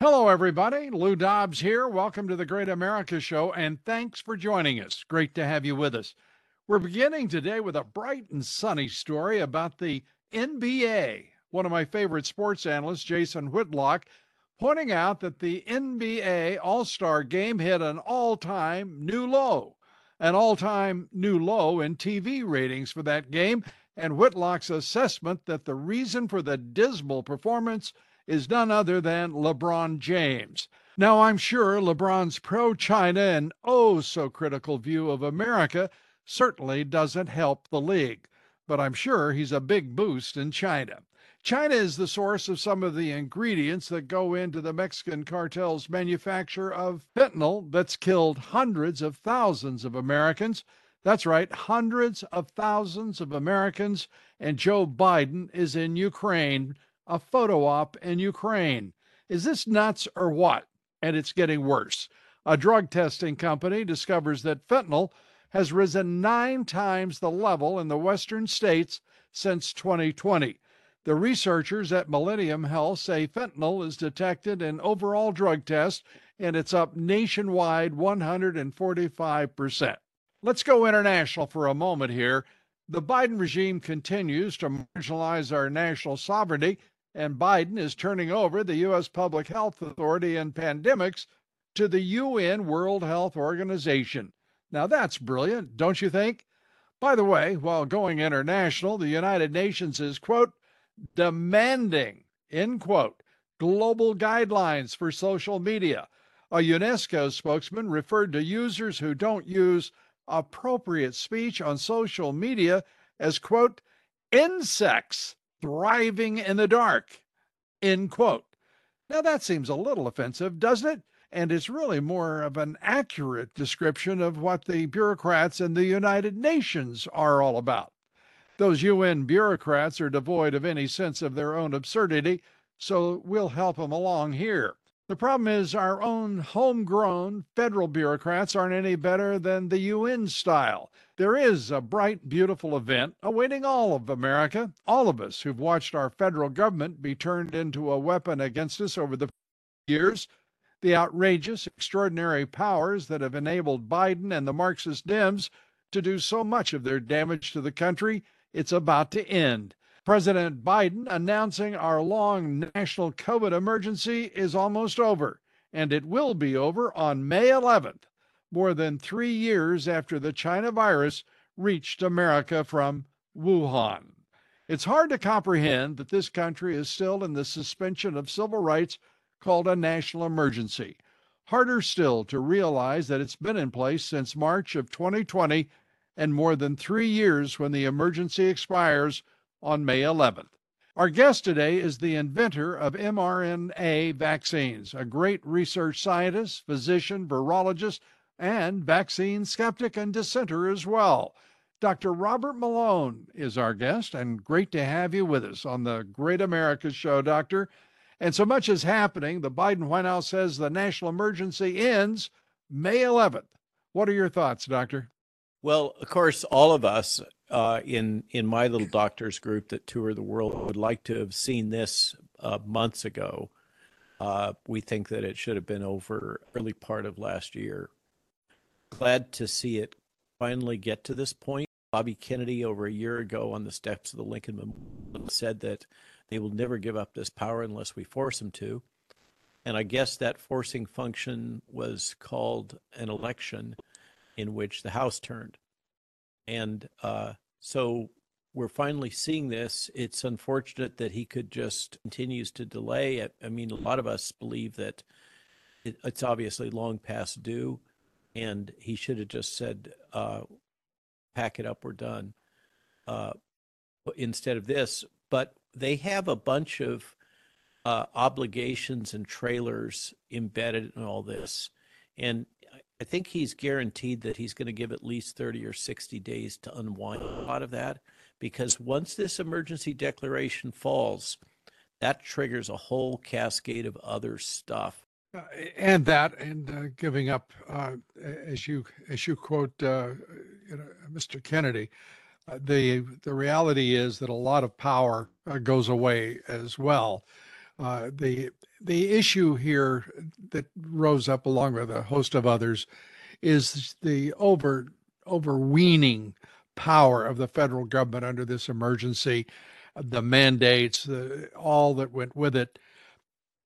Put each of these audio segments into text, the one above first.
Hello, everybody. Lou Dobbs here. Welcome to the Great America Show, and thanks for joining us. Great to have you with us. We're beginning today with a bright and sunny story about the NBA. One of my favorite sports analysts, Jason Whitlock, pointing out that the NBA All Star game hit an all time new low, an all time new low in TV ratings for that game, and Whitlock's assessment that the reason for the dismal performance is none other than LeBron James. Now, I'm sure LeBron's pro China and oh so critical view of America certainly doesn't help the league, but I'm sure he's a big boost in China. China is the source of some of the ingredients that go into the Mexican cartel's manufacture of fentanyl that's killed hundreds of thousands of Americans. That's right, hundreds of thousands of Americans. And Joe Biden is in Ukraine, a photo op in Ukraine. Is this nuts or what? And it's getting worse. A drug testing company discovers that fentanyl has risen nine times the level in the western states since 2020. The researchers at Millennium Health say fentanyl is detected in overall drug tests and it's up nationwide 145%. Let's go international for a moment here. The Biden regime continues to marginalize our national sovereignty, and Biden is turning over the U.S. Public Health Authority and pandemics to the UN World Health Organization. Now that's brilliant, don't you think? By the way, while going international, the United Nations is, quote, demanding, end quote, global guidelines for social media. A UNESCO spokesman referred to users who don't use appropriate speech on social media as, quote, insects thriving in the dark, end quote. Now that seems a little offensive, doesn't it? And it's really more of an accurate description of what the bureaucrats in the United Nations are all about. Those UN bureaucrats are devoid of any sense of their own absurdity, so we'll help them along here. The problem is, our own homegrown federal bureaucrats aren't any better than the UN style. There is a bright, beautiful event awaiting all of America, all of us who've watched our federal government be turned into a weapon against us over the years the outrageous, extraordinary powers that have enabled Biden and the Marxist Dems to do so much of their damage to the country, it's about to end. President Biden announcing our long national COVID emergency is almost over, and it will be over on May 11th, more than three years after the China virus reached America from Wuhan. It's hard to comprehend that this country is still in the suspension of civil rights called a national emergency. Harder still to realize that it's been in place since March of 2020 and more than three years when the emergency expires on May 11th. Our guest today is the inventor of mRNA vaccines, a great research scientist, physician, virologist, and vaccine skeptic and dissenter as well. Dr. Robert Malone is our guest, and great to have you with us on the Great America Show, Doctor. And so much is happening. The Biden White House says the national emergency ends May 11th. What are your thoughts, Doctor? Well, of course, all of us uh, in in my little doctors group that tour the world would like to have seen this uh, months ago. Uh, we think that it should have been over early part of last year. Glad to see it finally get to this point. Bobby Kennedy, over a year ago on the steps of the Lincoln Memorial, said that they will never give up this power unless we force them to. And I guess that forcing function was called an election in which the House turned. And uh, so we're finally seeing this. It's unfortunate that he could just continues to delay it. I mean, a lot of us believe that it, it's obviously long past due, and he should have just said, uh, "Pack it up, we're done." Uh, instead of this, but they have a bunch of uh, obligations and trailers embedded in all this. And I think he's guaranteed that he's going to give at least 30 or 60 days to unwind a lot of that because once this emergency declaration falls, that triggers a whole cascade of other stuff. Uh, and that, and uh, giving up, uh, as you as you quote, uh, you know, Mr. Kennedy, uh, the the reality is that a lot of power uh, goes away as well. the the issue here that rose up along with a host of others is the over overweening power of the federal government under this emergency, the mandates, the, all that went with it.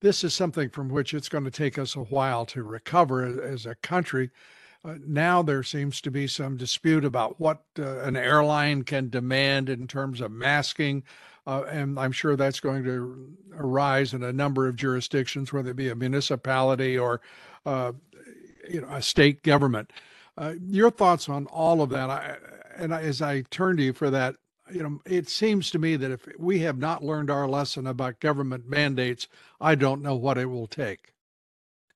This is something from which it's going to take us a while to recover as a country. Uh, now there seems to be some dispute about what uh, an airline can demand in terms of masking. Uh, and I'm sure that's going to arise in a number of jurisdictions, whether it be a municipality or, uh, you know, a state government. Uh, your thoughts on all of that? I, and as I turn to you for that, you know, it seems to me that if we have not learned our lesson about government mandates, I don't know what it will take.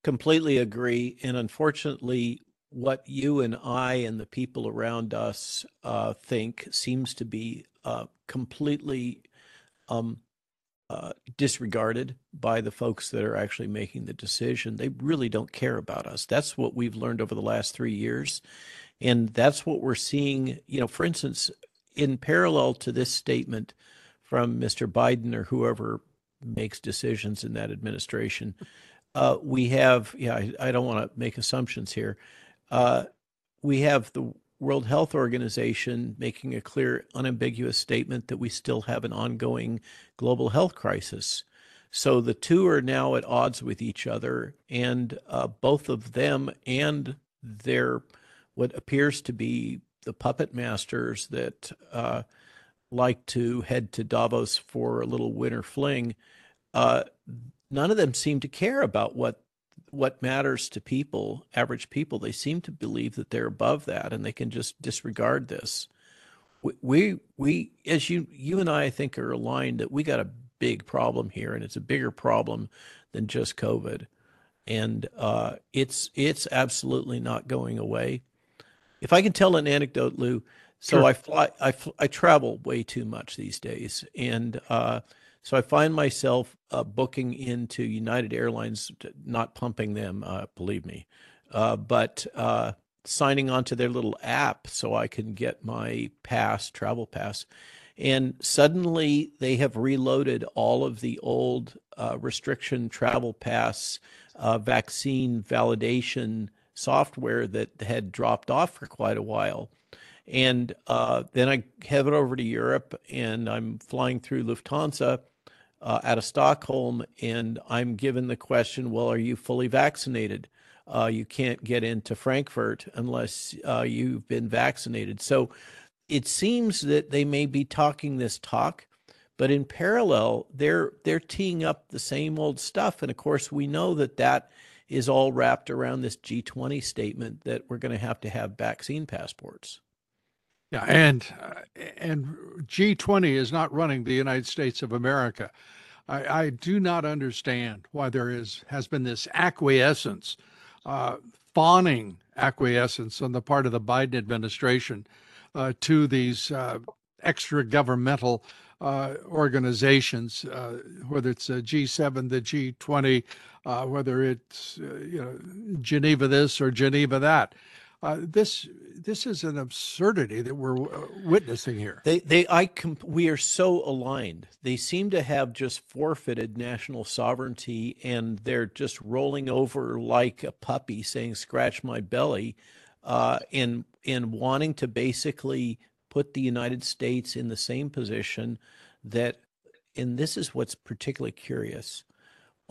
Completely agree. And unfortunately, what you and I and the people around us uh, think seems to be uh, completely um, uh, disregarded by the folks that are actually making the decision. They really don't care about us. That's what we've learned over the last three years. And that's what we're seeing. You know, for instance, in parallel to this statement from Mr. Biden or whoever makes decisions in that administration, uh, we have, yeah, I, I don't want to make assumptions here. Uh, we have the World Health Organization making a clear, unambiguous statement that we still have an ongoing global health crisis. So the two are now at odds with each other, and uh, both of them and their what appears to be the puppet masters that uh, like to head to Davos for a little winter fling, uh, none of them seem to care about what what matters to people, average people. They seem to believe that they're above that and they can just disregard this. We, we, we as you you and I, I think are aligned that we got a big problem here, and it's a bigger problem than just COVID, and uh, it's it's absolutely not going away. If I can tell an anecdote, Lou, so sure. I fly, I, I travel way too much these days, and uh, so I find myself uh, booking into United Airlines, not pumping them, uh, believe me, uh, but uh, signing onto their little app so I can get my pass, travel pass. And suddenly they have reloaded all of the old uh, restriction travel pass vaccine validation software that had dropped off for quite a while. And uh, then I head over to Europe and I'm flying through Lufthansa uh, out of Stockholm. And I'm given the question, well, are you fully vaccinated? Uh, you can't get into Frankfurt unless uh, you've been vaccinated. So it seems that they may be talking this talk, but in parallel, they're they're teeing up the same old stuff. And of course, we know that that is all wrapped around this G20 statement that we're going to have to have vaccine passports. Yeah, and and G20 is not running the United States of America. I, I do not understand why there is has been this acquiescence, uh, fawning acquiescence on the part of the Biden administration uh, to these uh, extra governmental uh, organizations, uh, whether it's a G7, the G20, uh, whether it's uh, you know Geneva this or Geneva that. Uh, this this is an absurdity that we're uh, witnessing here. They they I comp- we are so aligned. They seem to have just forfeited national sovereignty and they're just rolling over like a puppy, saying "scratch my belly," uh, in in wanting to basically put the United States in the same position that, and this is what's particularly curious,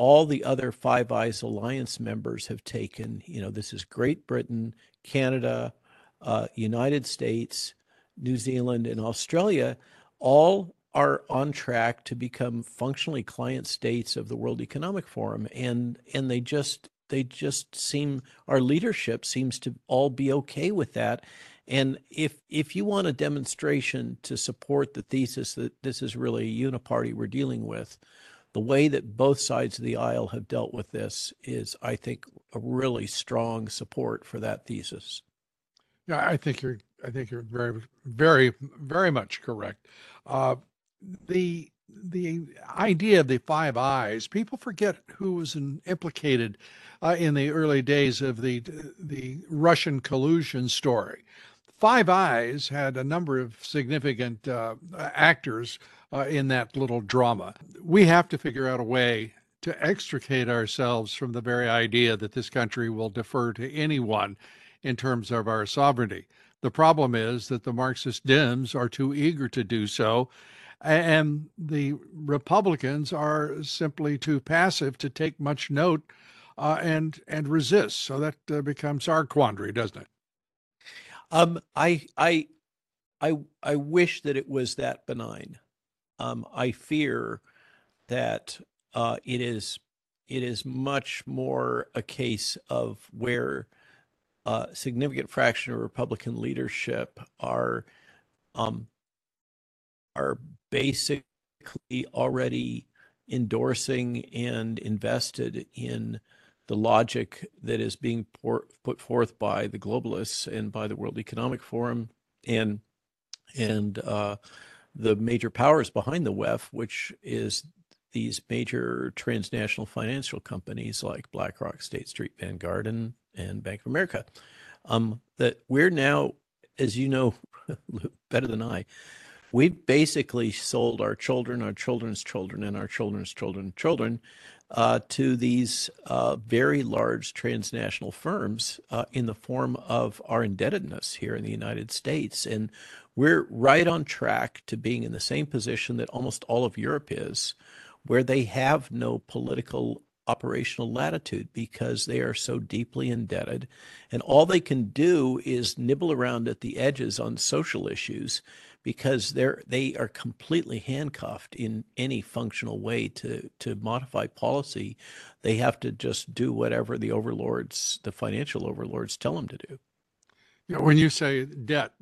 all the other Five Eyes Alliance members have taken. You know, this is Great Britain, Canada, uh, United States, New Zealand, and Australia, all are on track to become functionally client states of the World Economic Forum, and and they just they just seem our leadership seems to all be okay with that and if if you want a demonstration to support the thesis that this is really a uniparty we're dealing with, the way that both sides of the aisle have dealt with this is, I think, a really strong support for that thesis. Yeah, I think you're. I think you're very, very, very much correct. Uh, the the idea of the Five Eyes, people forget who was in, implicated uh, in the early days of the the Russian collusion story. Five Eyes had a number of significant uh, actors uh, in that little drama. We have to figure out a way to extricate ourselves from the very idea that this country will defer to anyone in terms of our sovereignty. The problem is that the Marxist Dems are too eager to do so, and the Republicans are simply too passive to take much note uh, and and resist. So that uh, becomes our quandary, doesn't it? Um, I I I I wish that it was that benign. Um, I fear that uh, it is it is much more a case of where a significant fraction of Republican leadership are um, are basically already endorsing and invested in the logic that is being por- put forth by the globalists and by the World Economic Forum and and uh, the major powers behind the WEF, which is these major transnational financial companies like BlackRock, State Street, Vanguard, and, and Bank of America. Um, that we're now, as you know better than I, we've basically sold our children, our children's children, and our children's children's children to these uh, very large transnational firms uh, in the form of our indebtedness here in the United States. And we're right on track to being in the same position that almost all of Europe is, where they have no political operational latitude because they are so deeply indebted. And all they can do is nibble around at the edges on social issues because they're they are completely handcuffed in any functional way to to modify policy. They have to just do whatever the overlords, the financial overlords, tell them to do. You know, when you say debt,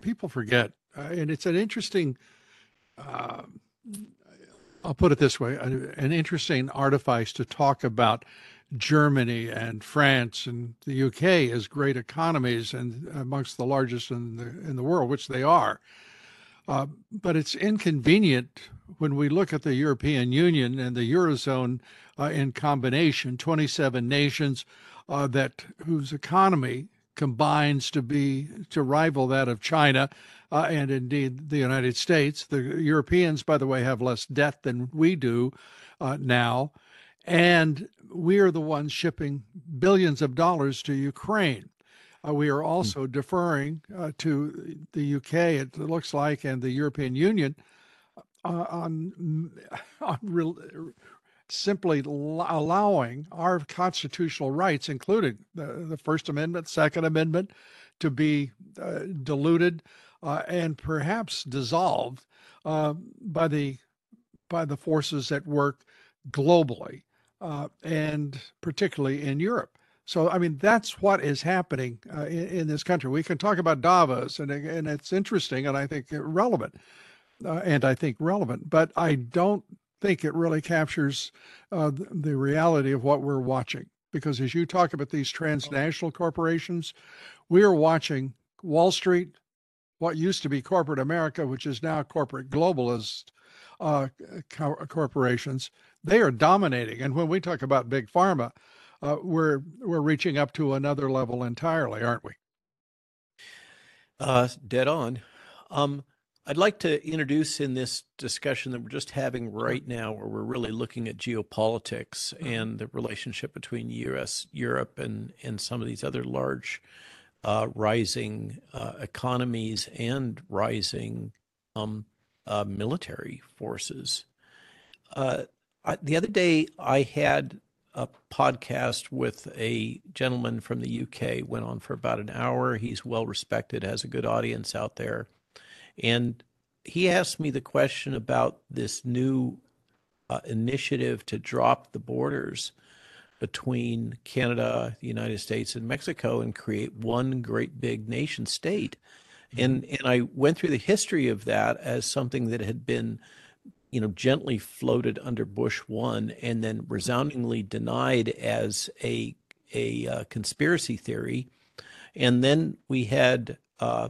people forget, uh, and it's an interesting. Uh, I'll put it this way: an interesting artifice to talk about Germany and France and the UK as great economies and amongst the largest in the in the world, which they are. Uh, but it's inconvenient when we look at the European Union and the Eurozone uh, in combination, 27 nations uh, that whose economy combines to be to rival that of China uh, and indeed the United States. The Europeans, by the way, have less debt than we do uh, now, and we are the ones shipping billions of dollars to Ukraine. Uh, we are hmm. also mm. deferring uh, to the UK, it looks like, and the European Union uh, on, on real, simply allowing our constitutional rights, including the, the First Amendment, Second Amendment, to be uh, diluted uh, and perhaps dissolved uh, by the by the forces at work globally and particularly in Europe. So, I mean, that's what is happening uh, in, in, this country. We can talk about Davos, and, and it's interesting and I think relevant, uh, and I think relevant, but I don't think it really captures uh, the, the reality of what we're watching. Because as you talk about these transnational corporations, we are watching Wall Street, what used to be corporate America, which is now corporate globalist uh, co- corporations. They are dominating. And when we talk about big pharma, uh, we're we're reaching up to another level entirely, aren't we? Uh, dead on. Um, I'd like to introduce in this discussion that we're just having right now, where we're really looking at geopolitics mm-hmm. and the relationship between U.S., Europe, and and some of these other large uh, rising uh, economies and rising um, uh, military forces. Uh, I, the other day, I had a podcast with a gentleman from the UK. Went on for about an hour. He's well respected, has a good audience out there, and he asked me the question about this new uh, initiative to drop the borders between Canada, the United States, and Mexico and create one great big nation state. Mm-hmm. And and I went through the history of that as something that had been you know, gently floated under Bush one, and then resoundingly denied as a a uh, conspiracy theory. And then we had uh,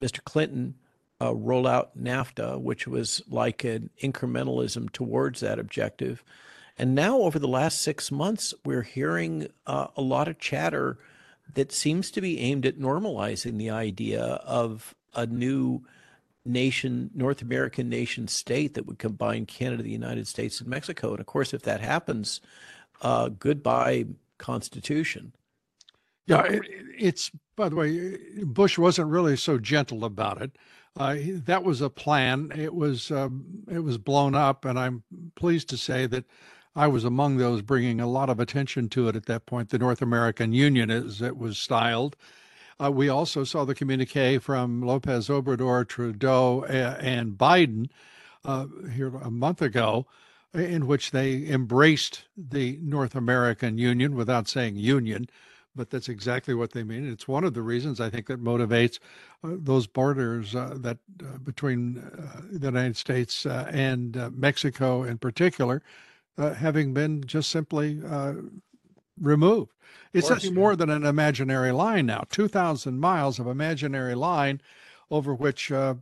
Mr. Clinton uh, roll out NAFTA, which was like an incrementalism towards that objective. And now, over the last six months, we're hearing uh, a lot of chatter that seems to be aimed at normalizing the idea of a new nation, North American nation state that would combine Canada, the United States, and Mexico. And of course, if that happens, uh, goodbye Constitution. Yeah, it, it's by the way, Bush wasn't really so gentle about it. Uh, that was a plan. It was um, it was blown up, and I'm pleased to say that I was among those bringing a lot of attention to it at that point. The North American Union, as it was styled. Uh, we also saw the communique from Lopez Obrador, Trudeau, and Biden uh, here a month ago, in which they embraced the North American Union without saying union but that's exactly what they mean. It's one of the reasons I think that motivates uh, those borders uh, that uh, between uh, the United States and Mexico, in particular, having been just simply removed. It's course, yeah. more than an imaginary line now. Two thousand miles of imaginary line, over which are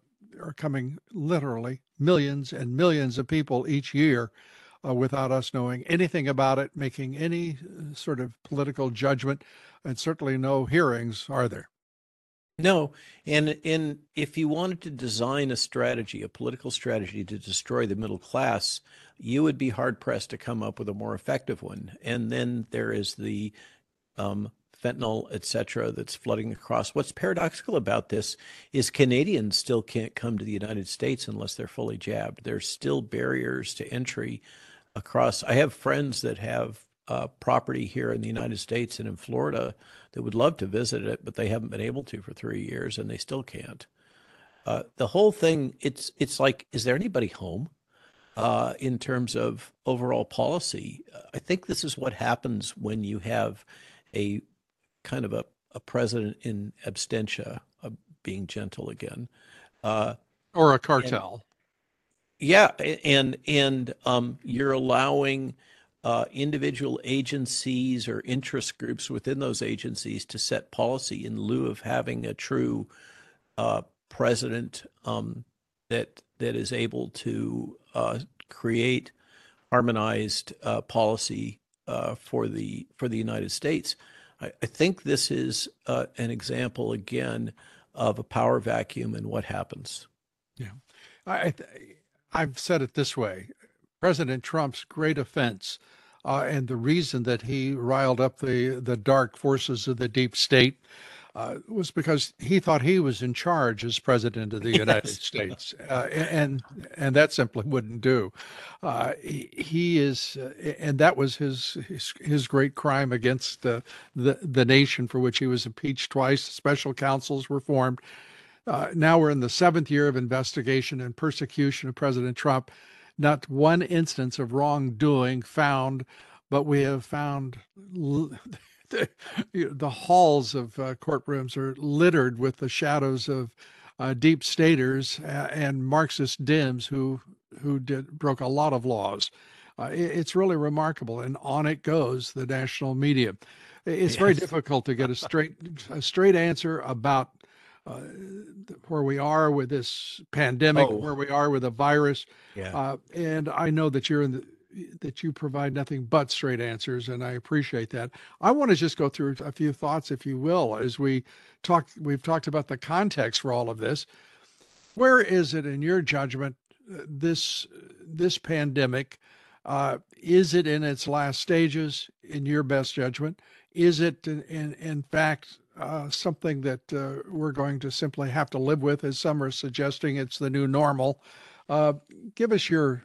coming literally millions and millions of people each year. Uh, without us knowing anything about it, making any sort of political judgment and certainly no hearings, are there? No, and in if you wanted to design a strategy, a political strategy to destroy the middle class, you would be hard pressed to come up with a more effective one. And then there is the um, fentanyl, et cetera, that's flooding across. What's paradoxical about this is Canadians still can't come to the United States unless they're fully jabbed. There's still barriers to entry across. I have friends that have uh, property here in the United States and in Florida that would love to visit it, but they haven't been able to for three years, and they still can't. Uh, the whole thing, it's it's like, is there anybody home? Uh, in terms of overall policy, I think this is what happens when you have a kind of a, a president in absentia, uh, being gentle again, uh, or a cartel. And, yeah, and and um, you're allowing uh, individual agencies or interest groups within those agencies to set policy in lieu of having a true uh, president um, that that is able to uh, create harmonized uh, policy uh, for the for the United States. I, I think this is uh, an example again of a power vacuum and what happens. Yeah, I, I've said it this way: President Trump's great offense uh, and the reason that he riled up the, the dark forces of the deep state uh, was because he thought he was in charge as president of the yes. United States, uh, and and that simply wouldn't do. Uh, he, he, is, uh, and that was his, his his great crime against the the nation for which he was impeached twice. Special counsels were formed. Uh, now we're in the seventh year of investigation and persecution of President Trump not one instance of wrongdoing found, but we have found the, the halls of uh, courtrooms are littered with the shadows of uh, deep staters and Marxist Dems who who did broke a lot of laws. Uh, it, it's really remarkable, and on it goes the national media. It's yes. very difficult to get a straight a straight answer about uh, where we are with this pandemic, oh. where we are with a virus. Yeah. Uh, and I know that you're in the that you provide nothing but straight answers, and I appreciate that. I want to just go through a few thoughts, if you will, as we talk. We've talked about the context for all of this. Where is it, in your judgment, uh, this this pandemic? Uh, is it in its last stages, in your best judgment? Is it, in, in, in fact, uh, something that uh, we're going to simply have to live with, as some are suggesting it's the new normal. Uh, give us your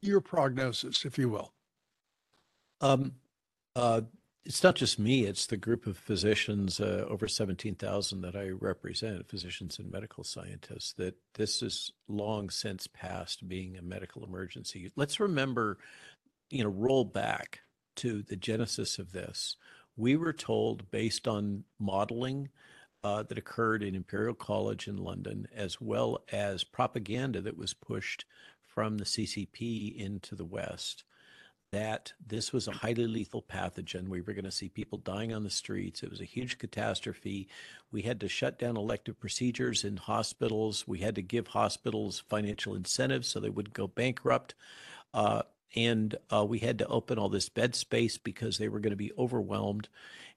your prognosis, if you will. Um, uh, it's not just me; it's the group of physicians, uh, over seventeen thousand that I represent, physicians and medical scientists. That this is long since past being a medical emergency. Let's remember, you know, roll back to the genesis of this we were told, based on modeling uh, that occurred in Imperial College in London, as well as propaganda that was pushed from the CCP into the West that this was a highly lethal pathogen. We were going to see people dying on the streets. It was a huge catastrophe. We had to shut down elective procedures in hospitals. We had to give hospitals financial incentives so they wouldn't go bankrupt. Uh, and uh, we had to open all this bed space because they were going to be overwhelmed.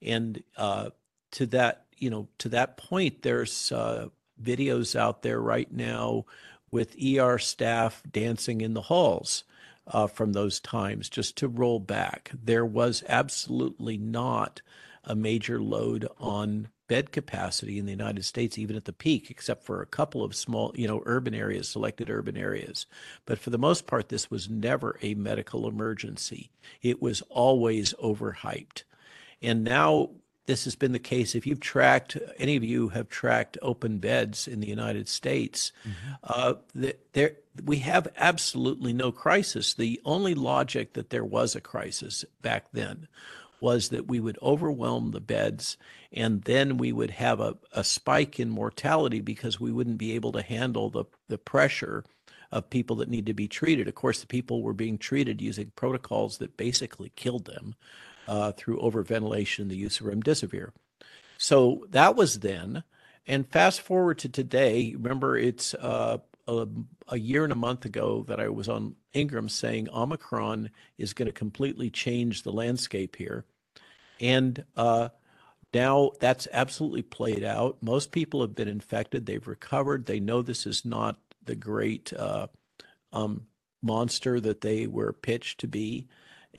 And uh, to that, you know, to that point, there's uh, videos out there right now with ER staff dancing in the halls uh, from those times. Just to roll back, there was absolutely not a major load on bed capacity in the United States, even at the peak, except for a couple of small, you know, urban areas, selected urban areas. But for the most part, this was never a medical emergency. It was always overhyped. And now this has been the case. If you've tracked, any of you have tracked open beds in the United States, mm-hmm. uh, there we have absolutely no crisis. The only logic that there was a crisis back then was that we would overwhelm the beds and then we would have a, a spike in mortality because we wouldn't be able to handle the, the pressure of people that need to be treated. Of course, the people were being treated using protocols that basically killed them uh, through overventilation, the use of remdesivir. So that was then. And fast forward to today, remember it's uh, a, a, year and a month ago that I was on Ingraham saying Omicron is going to completely change the landscape here. And uh, now that's absolutely played out. Most people have been infected, they've recovered, they know this is not the great uh, um, monster that they were pitched to be.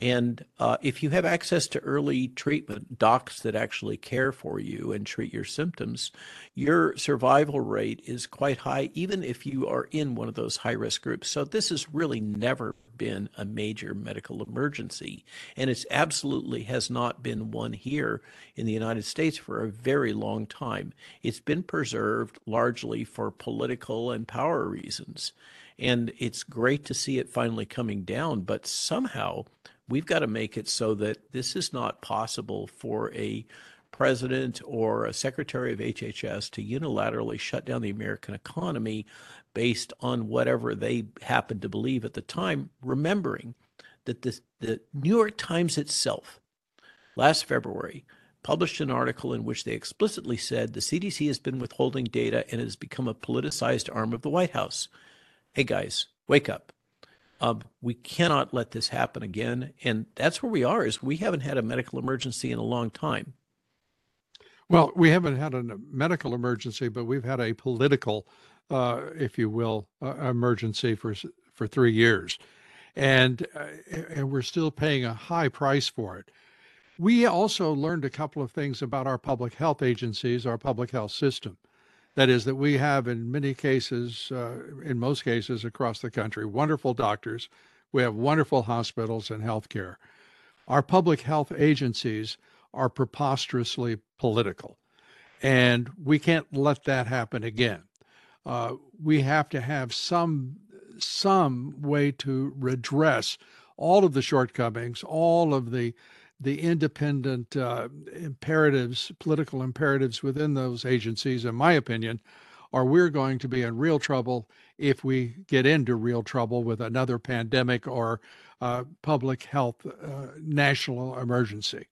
And uh, if you have access to early treatment, docs that actually care for you and treat your symptoms, your survival rate is quite high, even if you are in one of those high risk groups. So, this has really never been a major medical emergency. And it absolutely has not been one here in the United States for a very long time. It's been preserved largely for political and power reasons. And it's great to see it finally coming down, but somehow we've got to make it so that this is not possible for a president or a secretary of HHS to unilaterally shut down the American economy based on whatever they happen to believe at the time, remembering that the, the New York Times itself last February published an article in which they explicitly said the CDC has been withholding data and has become a politicized arm of the White House. Hey guys, wake up. Um, we cannot let this happen again. And that's where we are is we haven't had a medical emergency in a long time. Well, we haven't had a medical emergency, but we've had a political, uh, if you will, uh, emergency for for three years, and uh, and we're still paying a high price for it. We also learned a couple of things about our public health agencies, our public health system. That is, that we have in many cases, uh, in most cases across the country, wonderful doctors. We have wonderful hospitals and healthcare. Our public health agencies are preposterously political, and we can't let that happen again. Uh, we have to have some some way to redress all of the shortcomings, all of the the independent uh, imperatives, political imperatives within those agencies, in my opinion, or we're going to be in real trouble if we get into real trouble with another pandemic or uh, public health uh, national emergency.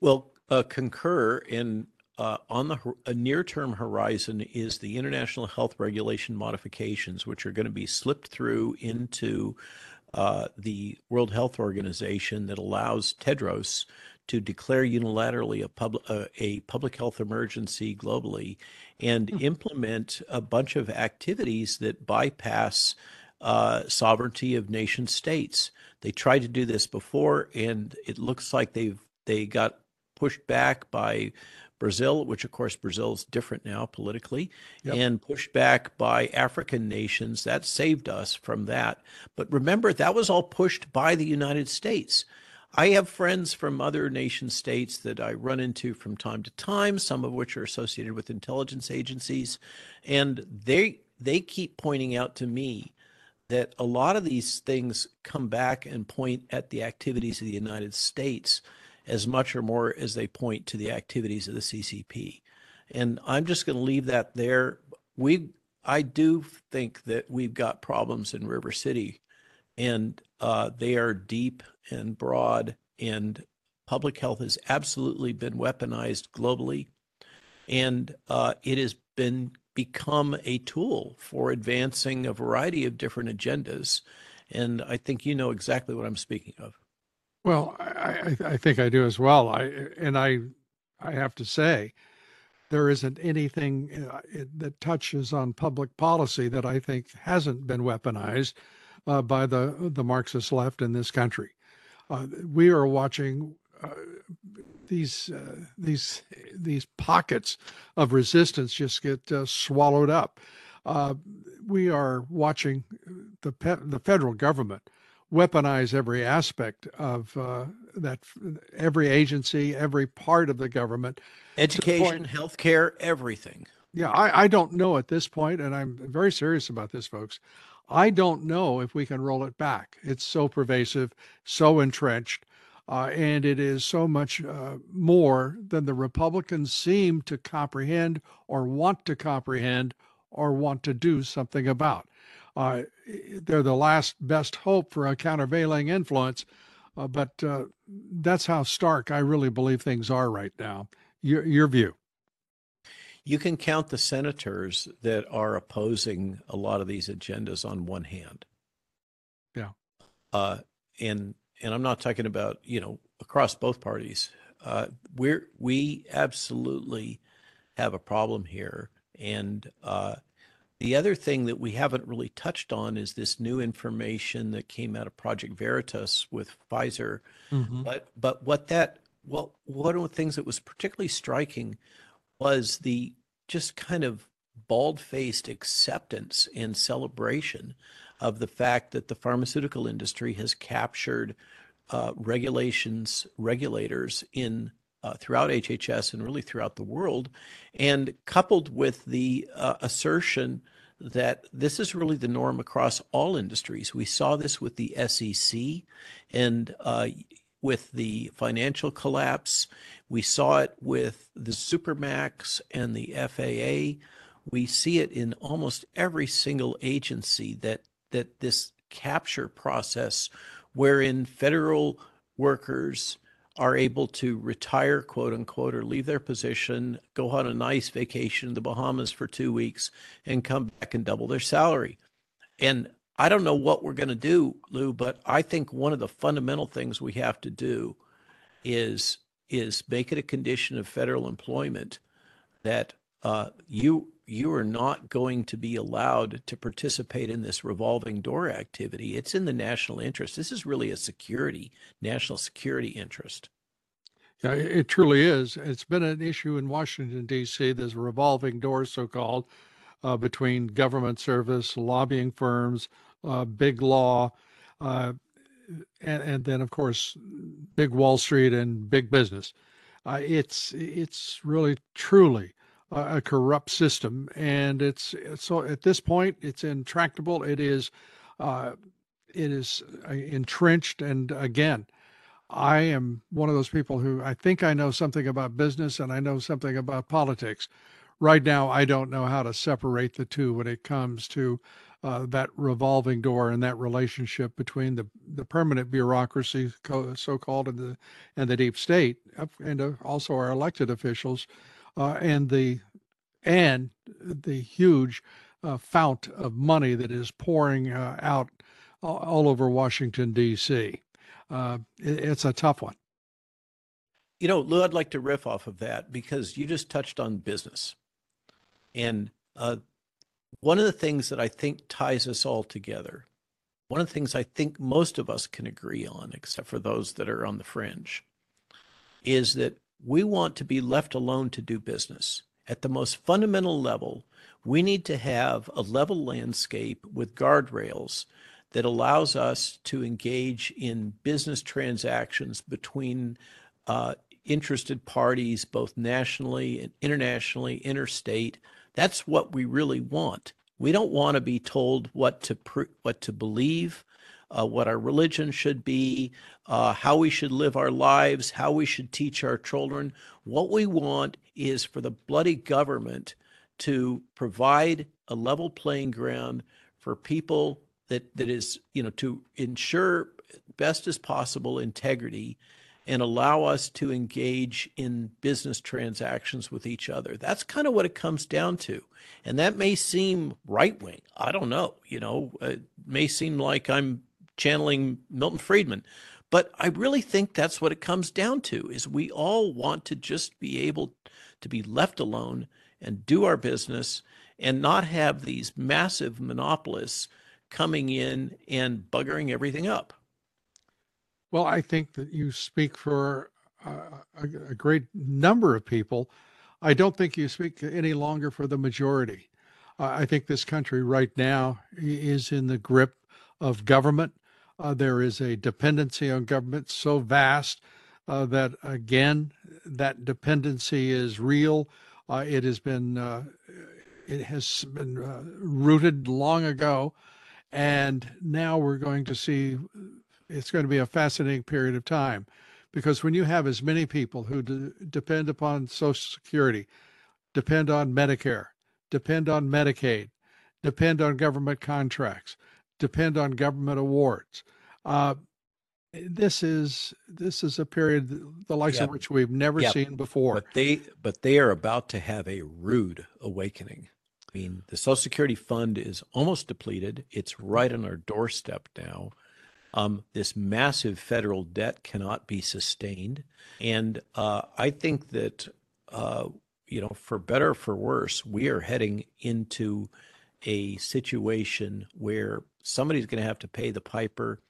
Well, uh, concur in uh, on the near-term horizon is the international health regulation modifications, which are going to be slipped through into uh, the World Health Organization that allows Tedros to declare unilaterally a, pub, uh, a public health emergency globally and mm-hmm. implement a bunch of activities that bypass uh, sovereignty of nation states. They tried to do this before, and it looks like they've they got pushed back by Brazil, which of course Brazil is different now politically, yep. and pushed back by African nations. That saved us from that. But remember, that was all pushed by the United States. I have friends from other nation states that I run into from time to time, some of which are associated with intelligence agencies, and they they keep pointing out to me that a lot of these things come back and point at the activities of the United States as much or more as they point to the activities of the CCP. And I'm just going to leave that there. We I do think that we've got problems in River City, and uh, they are deep and broad, and public health has absolutely been weaponized globally, and uh, it has been become a tool for advancing a variety of different agendas. And I think you know exactly what I'm speaking of. Well, I, I, think I do as well. I and I I have to say, there isn't anything uh, that touches on public policy that I think hasn't been weaponized uh, by the the Marxist left in this country. Uh, we are watching uh, these uh, these these pockets of resistance just get uh, swallowed up. we are watching the pe- the federal government weaponize every aspect of uh, that every agency every part of the government education healthcare everything. Yeah I, I don't know at this point and i'm very serious about this folks. I don't know if we can roll it back. It's so pervasive so entrenched uh, and it is so much uh, more than the republicans seem to comprehend or want to comprehend or want to do something about uh, they're the last best hope for a countervailing influence. Uh, but uh, that's how stark I really believe things are right now. Your, your view. You can count the senators that are opposing a lot of these agendas on one hand. Yeah. Uh, and and I'm not talking about you know across both parties. Uh, we're we absolutely have a problem here, and uh, the other thing that we haven't really touched on is this new information that came out of Project Veritas with Pfizer. Mm-hmm. But but what that well one of the things that was particularly striking was the just kind of bald-faced acceptance and celebration of the fact that the pharmaceutical industry has captured uh, regulations regulators in uh, throughout HHS and really throughout the world, and coupled with the uh, assertion that this is really the norm across all industries. We saw this with the SEC and uh, with the financial collapse. We saw it with the Supermax and the FAA. We see it in almost every single agency that that this capture process wherein federal workers are able to retire, quote unquote, or leave their position, go on a nice vacation in the Bahamas for two weeks, and come back and double their salary. And I don't know what we're going to do, Lou, but I think one of the fundamental things we have to do is is make it a condition of federal employment that uh, you you are not going to be allowed to participate in this revolving door activity. It's in the national interest. This is really a security, national security interest. Yeah, it truly is. It's been an issue in Washington, D.C., this revolving door, so called, uh, between government service, lobbying firms, uh, big law, uh, and, and, then, of course, big Wall Street and big business. Uh, it's, it's really, truly a corrupt system, and it's so at this point it's intractable. It is, uh, it is uh, entrenched, and again, I am one of those people who I think I know something about business and I know something about politics. Right now, I don't know how to separate the two when it comes to uh, that revolving door and that relationship between the, the permanent bureaucracy, so called, and the and the deep state, and uh, also our elected officials uh, and the and the huge uh, fount of money that is pouring uh, out all over Washington D.C. Uh, it, it's a tough one. You know, Lou, I'd like to riff off of that because you just touched on business, and uh, one of the things that I think ties us all together, one of the things I think most of us can agree on, except for those that are on the fringe, is that we want to be left alone to do business. At the most fundamental level, we need to have a level landscape with guardrails that allows us to engage in business transactions between uh, interested parties, both nationally and internationally, interstate. That's what we really want. We don't want to be told what to pr- what to believe uh, what our religion should be, uh, how we should live our lives, how we should teach our children. What we want is for the bloody government to provide a level playing ground for people that that is you know to ensure best as possible integrity and allow us to engage in business transactions with each other. That's kind of what it comes down to. And that may seem right wing. I don't know. You know, it may seem like I'm channeling Milton Friedman. But I really think that's what it comes down to is we all want to just be able to be left alone and do our business and not have these massive monopolists coming in and buggering everything up. Well, I think that you speak for uh, a, a, great number of people. I don't think you speak any longer for the majority. I think this country right now is in the grip of government. Uh, there is a dependency on government so vast uh, that, again, that dependency is real. Uh, it has been uh, it has been rooted long ago and now we're going to see it's going to be a fascinating period of time because when you have as many people who de- depend upon Social Security, depend on Medicare, depend on Medicaid, depend on government contracts, depend on government awards. Uh, this is this is a period the likes yep. of which we've never yep. seen before. But they but they are about to have a rude awakening. I mean, the Social Security fund is almost depleted. It's right on our doorstep now. Um, this massive federal debt cannot be sustained. And uh, I think that, uh, you know, for better or for worse, we are heading into a situation where somebody's going to have to pay the piper.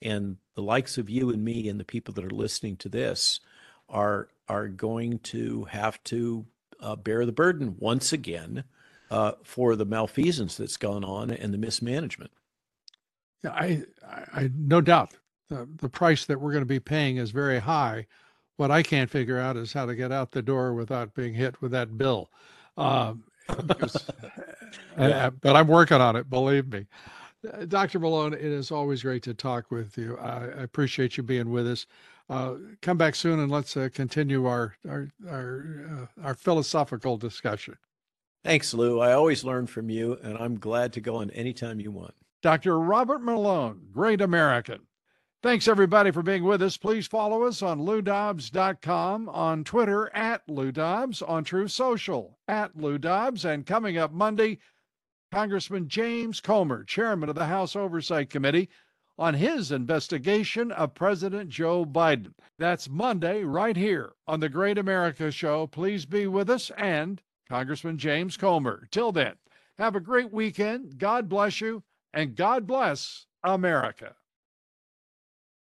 And the likes of you and me and the people that are listening to this are are going to have to uh, bear the burden once again uh, for the malfeasance that's gone on and the mismanagement. Yeah, I, I, I no doubt the, the price that we're going to be paying is very high. What I can't figure out is how to get out the door without being hit with that bill. Um, because, yeah. but I'm working on it, believe me. Dr. Malone, it is always great to talk with you. I, I appreciate you being with us. Uh, come back soon and let's uh, continue our our our, uh, our philosophical discussion. Thanks, Lou. I always learn from you, and I'm glad to go on anytime you want. Dr. Robert Malone, great American. Thanks, everybody, for being with us. Please follow us on loudobbs.com, on Twitter at Lou Dobbs, on Truth Social at Lou Dobbs. And coming up Monday, Congressman James Comer, chairman of the House Oversight Committee, on his investigation of President Joe Biden. That's Monday, right here on the Great America Show. Please be with us and Congressman James Comer. Till then, have a great weekend. God bless you, and God bless America.